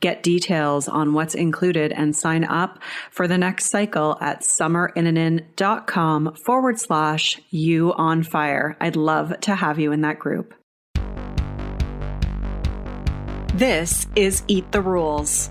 Get details on what's included and sign up for the next cycle at summerinnanen.com forward slash you on fire. I'd love to have you in that group. This is Eat the Rules,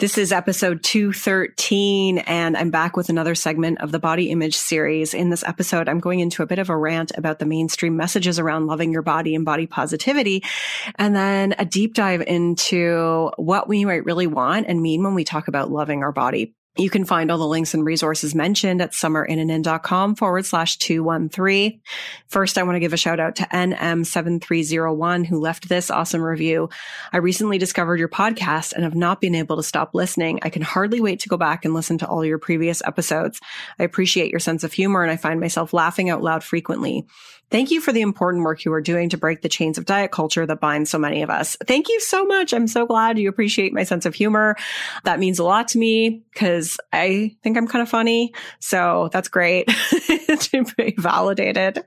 This is episode 213, and I'm back with another segment of the body image series. In this episode, I'm going into a bit of a rant about the mainstream messages around loving your body and body positivity, and then a deep dive into what we might really want and mean when we talk about loving our body. You can find all the links and resources mentioned at summerinnanen.com forward slash 213. First, I want to give a shout out to NM7301 who left this awesome review. I recently discovered your podcast and have not been able to stop listening. I can hardly wait to go back and listen to all your previous episodes. I appreciate your sense of humor and I find myself laughing out loud frequently. Thank you for the important work you are doing to break the chains of diet culture that binds so many of us. Thank you so much. I'm so glad you appreciate my sense of humor. That means a lot to me because I think I'm kind of funny. So that's great to be validated.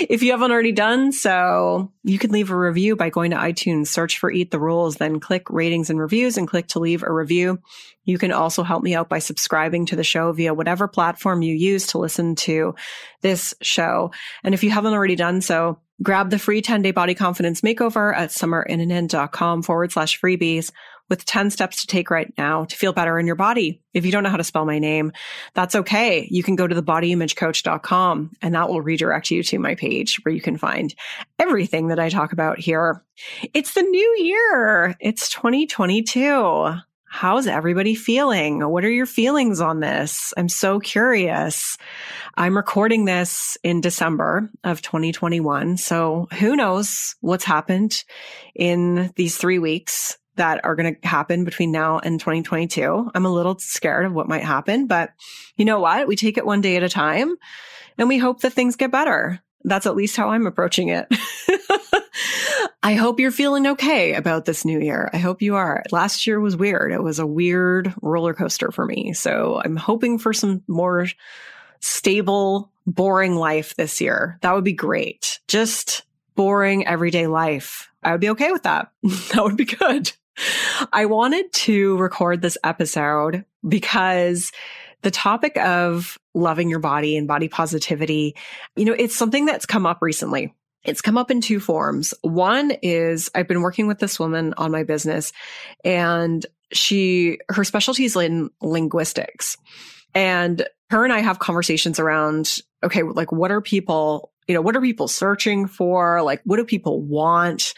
If you haven't already done so, you can leave a review by going to iTunes, search for Eat the Rules, then click ratings and reviews and click to leave a review. You can also help me out by subscribing to the show via whatever platform you use to listen to this show. And if you haven't already done so, grab the free 10 day body confidence makeover at summerinnanen.com forward slash freebies with 10 steps to take right now to feel better in your body. If you don't know how to spell my name, that's okay. You can go to thebodyimagecoach.com and that will redirect you to my page where you can find everything that I talk about here. It's the new year. It's 2022. How's everybody feeling? What are your feelings on this? I'm so curious. I'm recording this in December of 2021. So who knows what's happened in these three weeks that are going to happen between now and 2022. I'm a little scared of what might happen, but you know what? We take it one day at a time and we hope that things get better. That's at least how I'm approaching it. I hope you're feeling okay about this new year. I hope you are. Last year was weird. It was a weird roller coaster for me. So I'm hoping for some more stable, boring life this year. That would be great. Just boring everyday life. I would be okay with that. that would be good. I wanted to record this episode because the topic of loving your body and body positivity, you know, it's something that's come up recently. It's come up in two forms. One is I've been working with this woman on my business and she, her specialty is in linguistics. And her and I have conversations around, okay, like what are people, you know, what are people searching for? Like, what do people want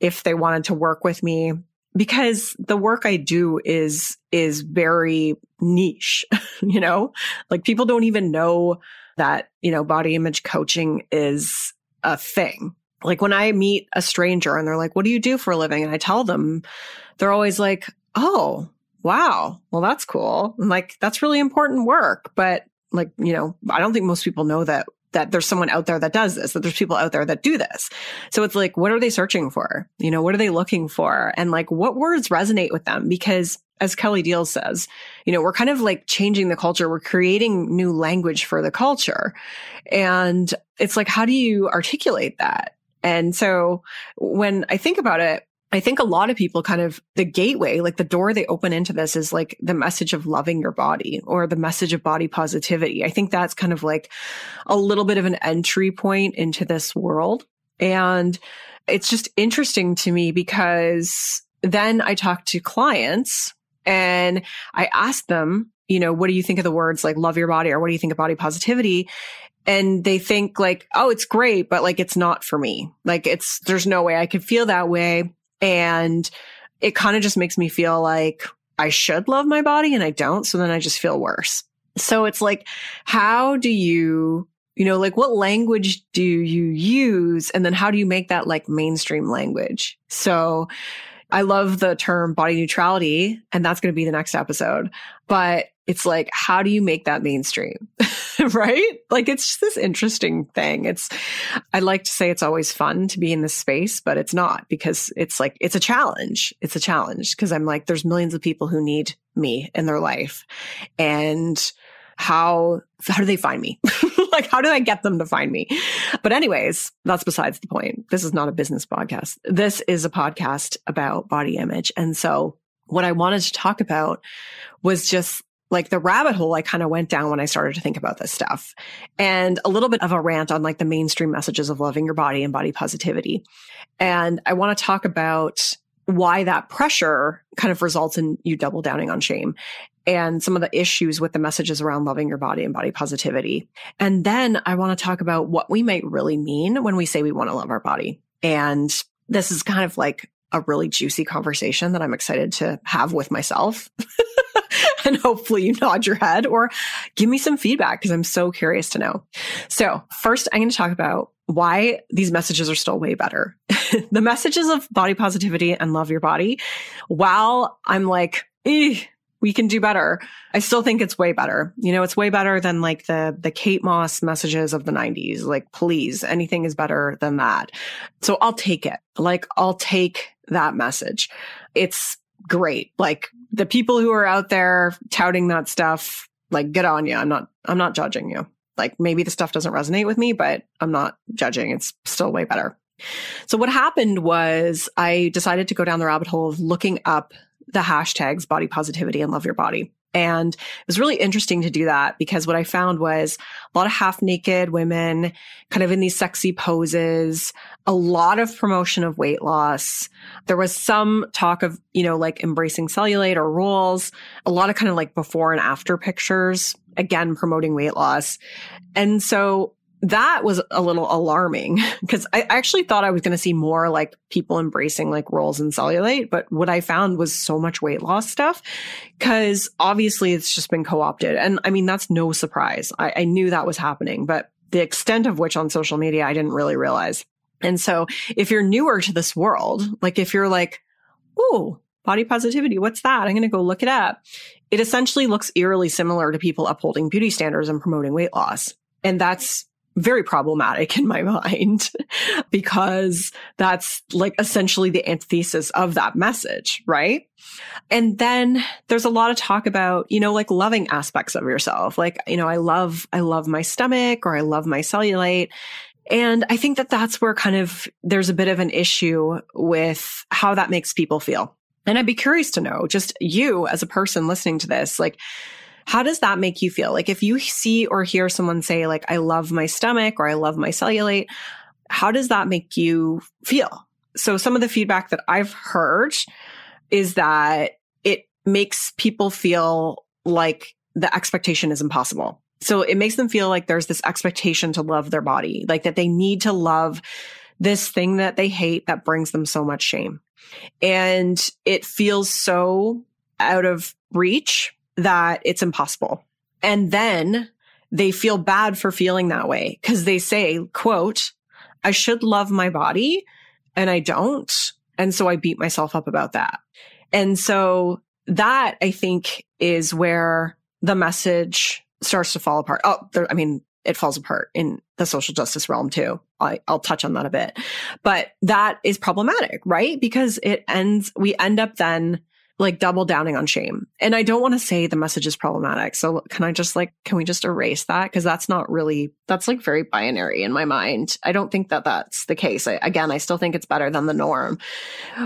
if they wanted to work with me? because the work I do is, is very niche, you know, like people don't even know that, you know, body image coaching is a thing. Like when I meet a stranger and they're like, what do you do for a living? And I tell them, they're always like, oh, wow. Well, that's cool. I'm like, that's really important work. But like, you know, I don't think most people know that that there's someone out there that does this, that there's people out there that do this. So it's like, what are they searching for? You know, what are they looking for? And like, what words resonate with them? Because as Kelly Diels says, you know, we're kind of like changing the culture. We're creating new language for the culture. And it's like, how do you articulate that? And so when I think about it, I think a lot of people kind of the gateway, like the door they open into this is like the message of loving your body or the message of body positivity. I think that's kind of like a little bit of an entry point into this world. And it's just interesting to me because then I talk to clients and I ask them, you know, what do you think of the words like love your body or what do you think of body positivity? And they think like, oh, it's great, but like it's not for me. Like it's, there's no way I could feel that way. And it kind of just makes me feel like I should love my body and I don't. So then I just feel worse. So it's like, how do you, you know, like what language do you use? And then how do you make that like mainstream language? So I love the term body neutrality, and that's going to be the next episode. But it's like, how do you make that mainstream? right? Like it's just this interesting thing. It's, I like to say it's always fun to be in this space, but it's not because it's like, it's a challenge. It's a challenge because I'm like, there's millions of people who need me in their life. And how, how do they find me? like, how do I get them to find me? But anyways, that's besides the point. This is not a business podcast. This is a podcast about body image. And so what I wanted to talk about was just like the rabbit hole I kind of went down when I started to think about this stuff and a little bit of a rant on like the mainstream messages of loving your body and body positivity. And I want to talk about why that pressure kind of results in you double downing on shame and some of the issues with the messages around loving your body and body positivity. And then I want to talk about what we might really mean when we say we want to love our body. And this is kind of like a really juicy conversation that I'm excited to have with myself. and hopefully you nod your head or give me some feedback because I'm so curious to know. So, first, I'm going to talk about why these messages are still way better. the messages of body positivity and love your body, while I'm like, we can do better. I still think it's way better. You know, it's way better than like the the Kate Moss messages of the 90s. Like, please, anything is better than that. So I'll take it. Like, I'll take that message. It's great. Like the people who are out there touting that stuff, like get on you. I'm not, I'm not judging you. Like maybe the stuff doesn't resonate with me, but I'm not judging. It's still way better. So what happened was I decided to go down the rabbit hole of looking up the hashtags body positivity and love your body. And it was really interesting to do that because what I found was a lot of half naked women kind of in these sexy poses, a lot of promotion of weight loss. There was some talk of, you know, like embracing cellulite or rolls, a lot of kind of like before and after pictures, again, promoting weight loss. And so that was a little alarming because I actually thought I was going to see more like people embracing like rolls and cellulite. But what I found was so much weight loss stuff because obviously it's just been co opted. And I mean, that's no surprise. I, I knew that was happening, but the extent of which on social media, I didn't really realize. And so if you're newer to this world, like if you're like, oh, body positivity, what's that? I'm going to go look it up. It essentially looks eerily similar to people upholding beauty standards and promoting weight loss. And that's very problematic in my mind because that's like essentially the antithesis of that message, right? And then there's a lot of talk about, you know, like loving aspects of yourself. Like, you know, I love, I love my stomach or I love my cellulite. And I think that that's where kind of there's a bit of an issue with how that makes people feel. And I'd be curious to know just you as a person listening to this, like, how does that make you feel? Like if you see or hear someone say like, I love my stomach or I love my cellulite, how does that make you feel? So some of the feedback that I've heard is that it makes people feel like the expectation is impossible. So it makes them feel like there's this expectation to love their body, like that they need to love this thing that they hate that brings them so much shame. And it feels so out of reach that it's impossible. And then they feel bad for feeling that way because they say, quote, I should love my body and I don't. And so I beat myself up about that. And so that I think is where the message starts to fall apart. Oh, there, I mean, it falls apart in the social justice realm too. I, will touch on that a bit, but that is problematic, right? Because it ends, we end up then like double downing on shame. And I don't want to say the message is problematic. So can I just like, can we just erase that? Cause that's not really, that's like very binary in my mind. I don't think that that's the case. I, again, I still think it's better than the norm.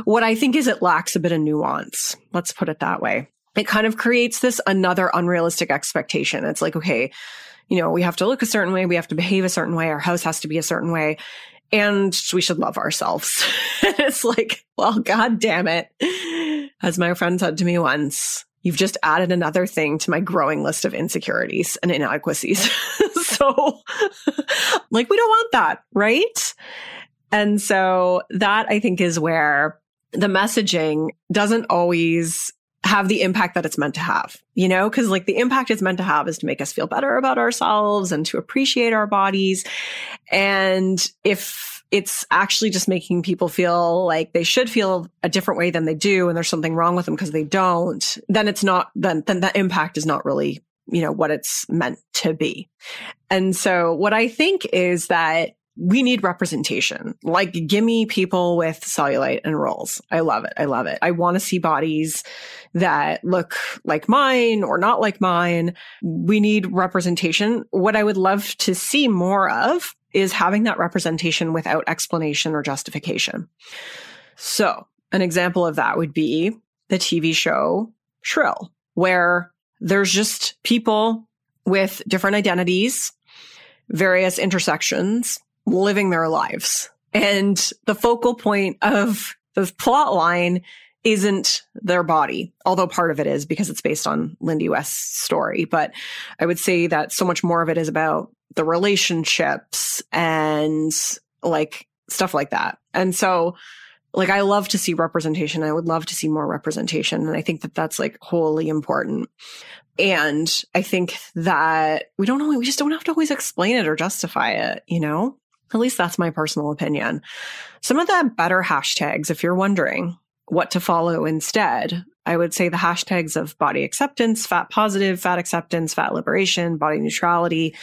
What I think is it lacks a bit of nuance. Let's put it that way. It kind of creates this another unrealistic expectation. It's like, okay, you know, we have to look a certain way. We have to behave a certain way. Our house has to be a certain way and we should love ourselves. it's like, well, God damn it. As my friend said to me once, you've just added another thing to my growing list of insecurities and inadequacies. so, like, we don't want that, right? And so that I think is where the messaging doesn't always have the impact that it's meant to have, you know, because like the impact it's meant to have is to make us feel better about ourselves and to appreciate our bodies. And if it's actually just making people feel like they should feel a different way than they do and there's something wrong with them because they don't, then it's not, then, then that impact is not really, you know, what it's meant to be. And so what I think is that we need representation. Like, give me people with cellulite and rolls. I love it. I love it. I want to see bodies that look like mine or not like mine. We need representation. What I would love to see more of is having that representation without explanation or justification. So, an example of that would be the TV show Shrill, where there's just people with different identities, various intersections, living their lives. And the focal point of the plot line isn't their body, although part of it is because it's based on Lindy West's story. But I would say that so much more of it is about the relationships and like stuff like that. And so, like, I love to see representation. I would love to see more representation. And I think that that's like wholly important. And I think that we don't always, we just don't have to always explain it or justify it, you know? At least that's my personal opinion. Some of the better hashtags, if you're wondering what to follow instead, I would say the hashtags of body acceptance, fat positive, fat acceptance, fat liberation, body neutrality.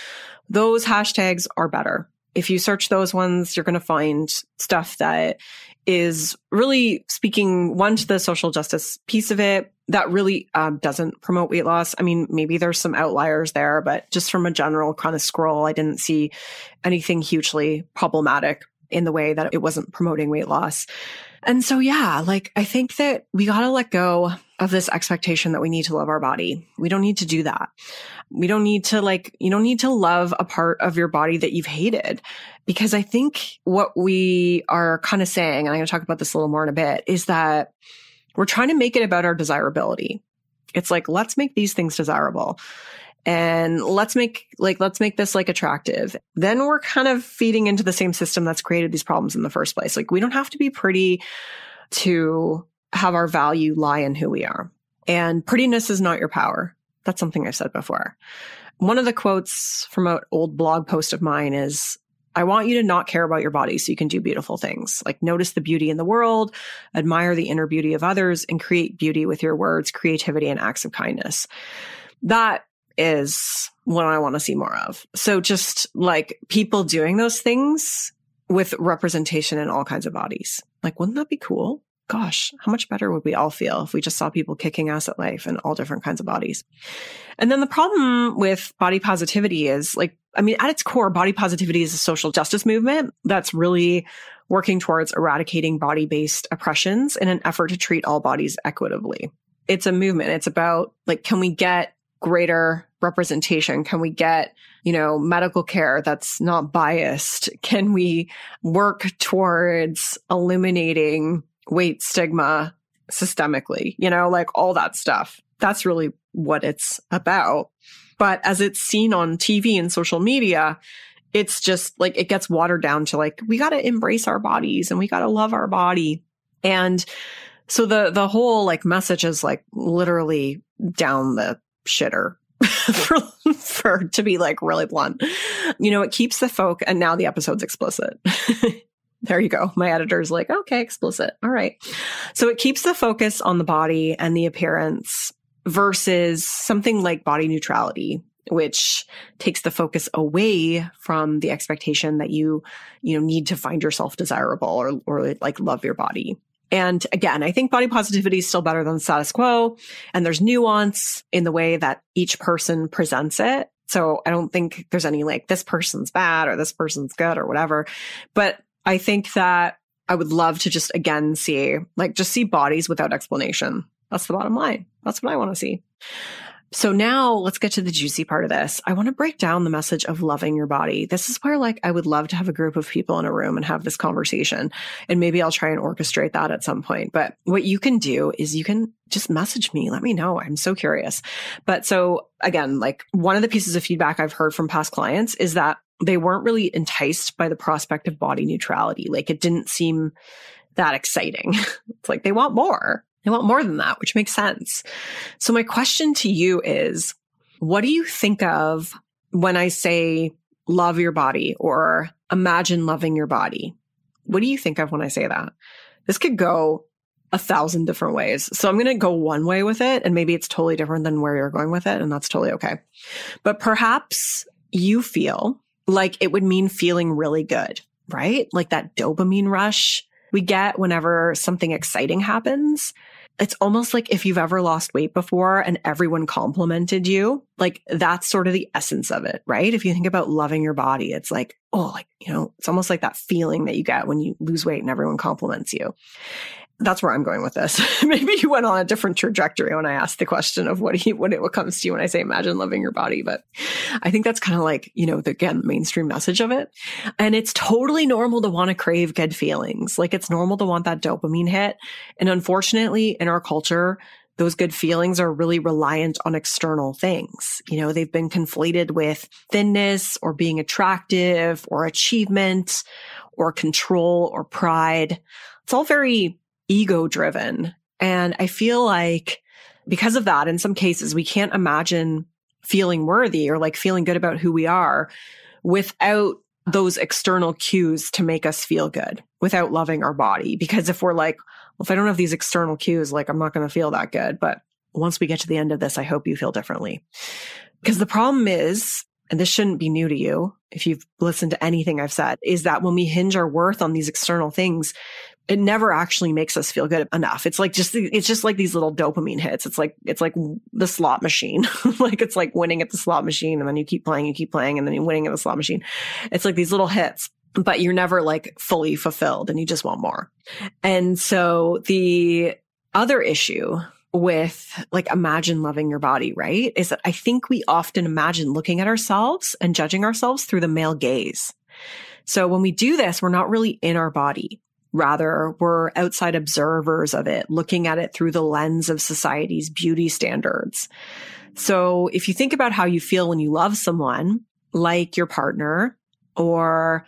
Those hashtags are better. If you search those ones, you're going to find stuff that is really speaking one to the social justice piece of it that really um, doesn't promote weight loss. I mean, maybe there's some outliers there, but just from a general kind of scroll, I didn't see anything hugely problematic in the way that it wasn't promoting weight loss. And so, yeah, like I think that we got to let go of this expectation that we need to love our body. We don't need to do that. We don't need to like, you don't need to love a part of your body that you've hated. Because I think what we are kind of saying, and I'm going to talk about this a little more in a bit, is that we're trying to make it about our desirability. It's like, let's make these things desirable and let's make like let's make this like attractive. Then we're kind of feeding into the same system that's created these problems in the first place. Like we don't have to be pretty to have our value lie in who we are. And prettiness is not your power. That's something i've said before. One of the quotes from an old blog post of mine is I want you to not care about your body so you can do beautiful things. Like notice the beauty in the world, admire the inner beauty of others, and create beauty with your words, creativity, and acts of kindness. That is what I want to see more of. So just like people doing those things with representation in all kinds of bodies. Like, wouldn't that be cool? Gosh, how much better would we all feel if we just saw people kicking ass at life in all different kinds of bodies? And then the problem with body positivity is like, I mean, at its core, body positivity is a social justice movement that's really working towards eradicating body based oppressions in an effort to treat all bodies equitably. It's a movement. It's about like, can we get greater representation? Can we get, you know, medical care that's not biased? Can we work towards eliminating weight stigma systemically? You know, like all that stuff. That's really what it's about. But as it's seen on TV and social media, it's just like it gets watered down to like, we got to embrace our bodies and we got to love our body. And so the, the whole like message is like literally down the shitter for, for to be like really blunt. You know, it keeps the folk and now the episode's explicit. there you go. My editor's like, okay, explicit. All right. So it keeps the focus on the body and the appearance versus something like body neutrality, which takes the focus away from the expectation that you, you know, need to find yourself desirable or, or like love your body. And again, I think body positivity is still better than status quo. And there's nuance in the way that each person presents it. So I don't think there's any like, this person's bad or this person's good or whatever. But I think that I would love to just again see, like, just see bodies without explanation. That's the bottom line. That's what I want to see. So now let's get to the juicy part of this. I want to break down the message of loving your body. This is where like I would love to have a group of people in a room and have this conversation. And maybe I'll try and orchestrate that at some point. But what you can do is you can just message me. Let me know. I'm so curious. But so again, like one of the pieces of feedback I've heard from past clients is that they weren't really enticed by the prospect of body neutrality. Like it didn't seem that exciting. it's like they want more. They want more than that, which makes sense. So my question to you is, what do you think of when I say love your body or imagine loving your body? What do you think of when I say that? This could go a thousand different ways. So I'm going to go one way with it and maybe it's totally different than where you're going with it. And that's totally okay. But perhaps you feel like it would mean feeling really good, right? Like that dopamine rush we get whenever something exciting happens. It's almost like if you've ever lost weight before and everyone complimented you, like that's sort of the essence of it, right? If you think about loving your body, it's like, oh, like, you know, it's almost like that feeling that you get when you lose weight and everyone compliments you that's where I'm going with this. Maybe you went on a different trajectory when I asked the question of what he, what it what comes to you when I say imagine loving your body. But I think that's kind of like, you know, the, again, mainstream message of it. And it's totally normal to want to crave good feelings. Like it's normal to want that dopamine hit. And unfortunately in our culture, those good feelings are really reliant on external things. You know, they've been conflated with thinness or being attractive or achievement or control or pride. It's all very ego driven. And I feel like because of that, in some cases, we can't imagine feeling worthy or like feeling good about who we are without those external cues to make us feel good without loving our body. Because if we're like, well, if I don't have these external cues, like I'm not going to feel that good. But once we get to the end of this, I hope you feel differently. Because the problem is, and this shouldn't be new to you if you've listened to anything I've said, is that when we hinge our worth on these external things, it never actually makes us feel good enough. It's like just, it's just like these little dopamine hits. It's like, it's like the slot machine. like it's like winning at the slot machine and then you keep playing, you keep playing and then you're winning at the slot machine. It's like these little hits, but you're never like fully fulfilled and you just want more. And so the other issue with like imagine loving your body, right? Is that I think we often imagine looking at ourselves and judging ourselves through the male gaze. So when we do this, we're not really in our body. Rather, we're outside observers of it, looking at it through the lens of society's beauty standards. So if you think about how you feel when you love someone, like your partner or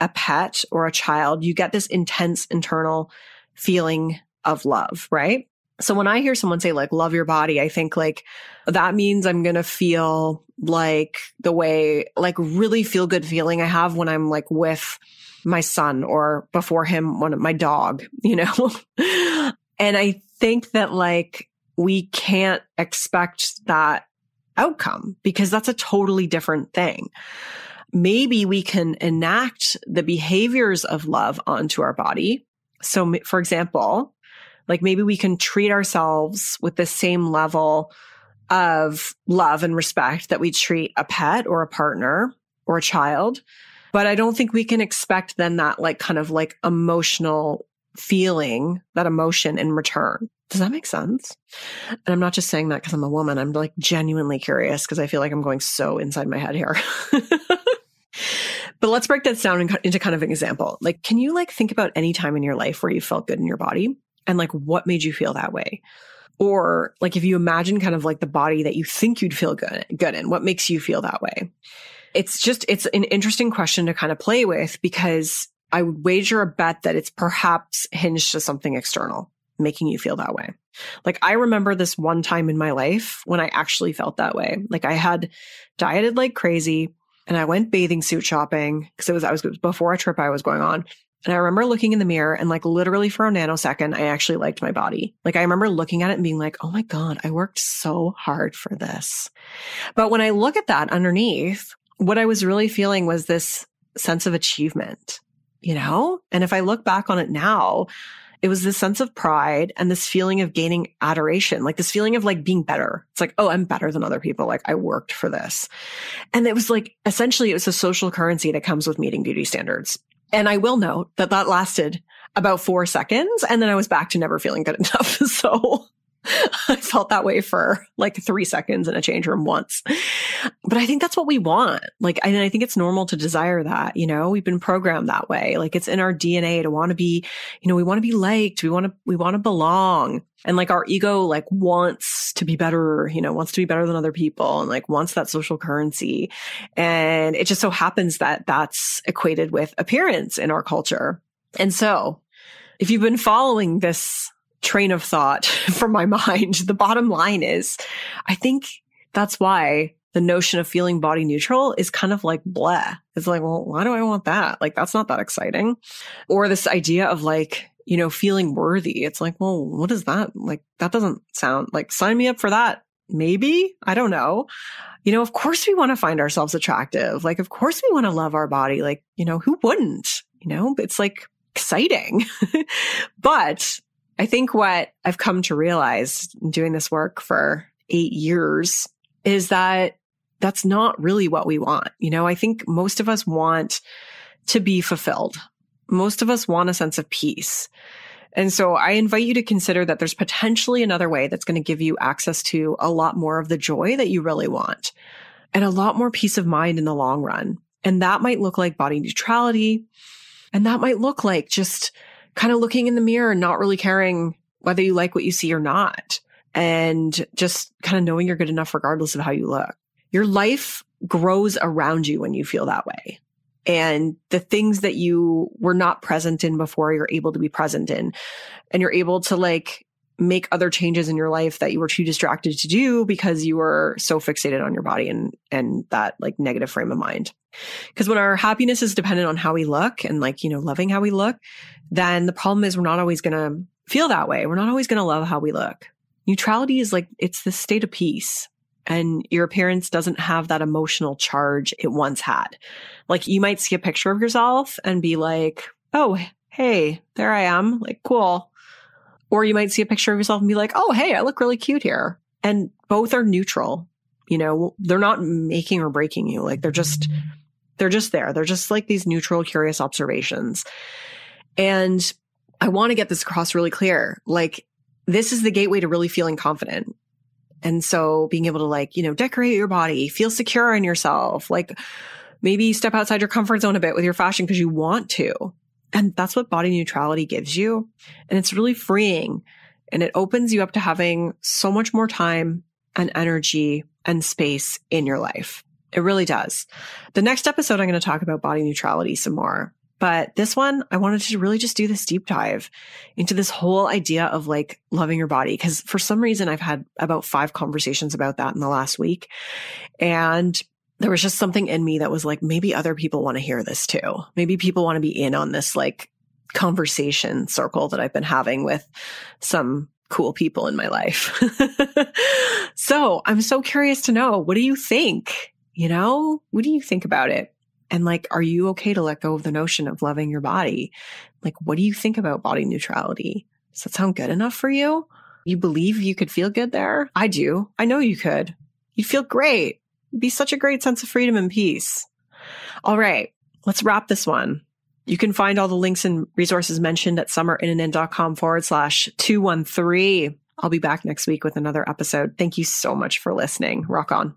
a pet or a child, you get this intense internal feeling of love, right? So when I hear someone say like love your body, I think like that means I'm going to feel like the way like really feel good feeling I have when I'm like with my son or before him, one my dog, you know? and I think that like we can't expect that outcome because that's a totally different thing. Maybe we can enact the behaviors of love onto our body. So, for example, like maybe we can treat ourselves with the same level of love and respect that we treat a pet or a partner or a child. But I don't think we can expect then that like kind of like emotional feeling, that emotion in return. Does that make sense? And I'm not just saying that because I'm a woman. I'm like genuinely curious because I feel like I'm going so inside my head here. but let's break that down into kind of an example. Like, can you like think about any time in your life where you felt good in your body and like what made you feel that way? Or like if you imagine kind of like the body that you think you'd feel good, good in, what makes you feel that way? It's just, it's an interesting question to kind of play with because I would wager a bet that it's perhaps hinged to something external making you feel that way. Like I remember this one time in my life when I actually felt that way. Like I had dieted like crazy and I went bathing suit shopping because it was I was before a trip I was going on. And I remember looking in the mirror and like literally for a nanosecond, I actually liked my body. Like I remember looking at it and being like, Oh my God, I worked so hard for this. But when I look at that underneath, what I was really feeling was this sense of achievement, you know? And if I look back on it now, it was this sense of pride and this feeling of gaining adoration, like this feeling of like being better. It's like, oh, I'm better than other people. Like I worked for this. And it was like, essentially, it was a social currency that comes with meeting beauty standards. And I will note that that lasted about four seconds. And then I was back to never feeling good enough. So I felt that way for like three seconds in a change room once. But I think that's what we want. Like, and I think it's normal to desire that, you know, we've been programmed that way. Like it's in our DNA to want to be, you know, we want to be liked. We want to, we want to belong. And like our ego like wants to be better, you know, wants to be better than other people and like wants that social currency. And it just so happens that that's equated with appearance in our culture. And so if you've been following this train of thought from my mind. The bottom line is, I think that's why the notion of feeling body neutral is kind of like blah. It's like, well, why do I want that? Like, that's not that exciting. Or this idea of like, you know, feeling worthy. It's like, well, what is that? Like, that doesn't sound like sign me up for that. Maybe. I don't know. You know, of course we want to find ourselves attractive. Like, of course we want to love our body. Like, you know, who wouldn't? You know, it's like exciting. but I think what I've come to realize doing this work for eight years is that that's not really what we want. You know, I think most of us want to be fulfilled. Most of us want a sense of peace. And so I invite you to consider that there's potentially another way that's going to give you access to a lot more of the joy that you really want and a lot more peace of mind in the long run. And that might look like body neutrality. And that might look like just kind of looking in the mirror and not really caring whether you like what you see or not. And just kind of knowing you're good enough regardless of how you look. Your life grows around you when you feel that way. And the things that you were not present in before, you're able to be present in. And you're able to like make other changes in your life that you were too distracted to do because you were so fixated on your body and and that like negative frame of mind. Because when our happiness is dependent on how we look and like, you know, loving how we look, then the problem is we're not always going to feel that way. We're not always going to love how we look. Neutrality is like, it's the state of peace and your appearance doesn't have that emotional charge it once had. Like you might see a picture of yourself and be like, Oh, hey, there I am. Like, cool. Or you might see a picture of yourself and be like, Oh, hey, I look really cute here. And both are neutral. You know, they're not making or breaking you. Like they're just, they're just there. They're just like these neutral, curious observations. And I want to get this across really clear. Like this is the gateway to really feeling confident. And so being able to like, you know, decorate your body, feel secure in yourself, like maybe step outside your comfort zone a bit with your fashion because you want to. And that's what body neutrality gives you. And it's really freeing and it opens you up to having so much more time and energy and space in your life. It really does. The next episode, I'm going to talk about body neutrality some more. But this one, I wanted to really just do this deep dive into this whole idea of like loving your body. Cause for some reason, I've had about five conversations about that in the last week. And there was just something in me that was like, maybe other people want to hear this too. Maybe people want to be in on this like conversation circle that I've been having with some cool people in my life. so I'm so curious to know, what do you think? You know, what do you think about it? And like, are you okay to let go of the notion of loving your body? Like, what do you think about body neutrality? Does that sound good enough for you? You believe you could feel good there? I do. I know you could. You'd feel great. Be such a great sense of freedom and peace. All right. Let's wrap this one. You can find all the links and resources mentioned at summerinnanen.com forward slash 213. I'll be back next week with another episode. Thank you so much for listening. Rock on.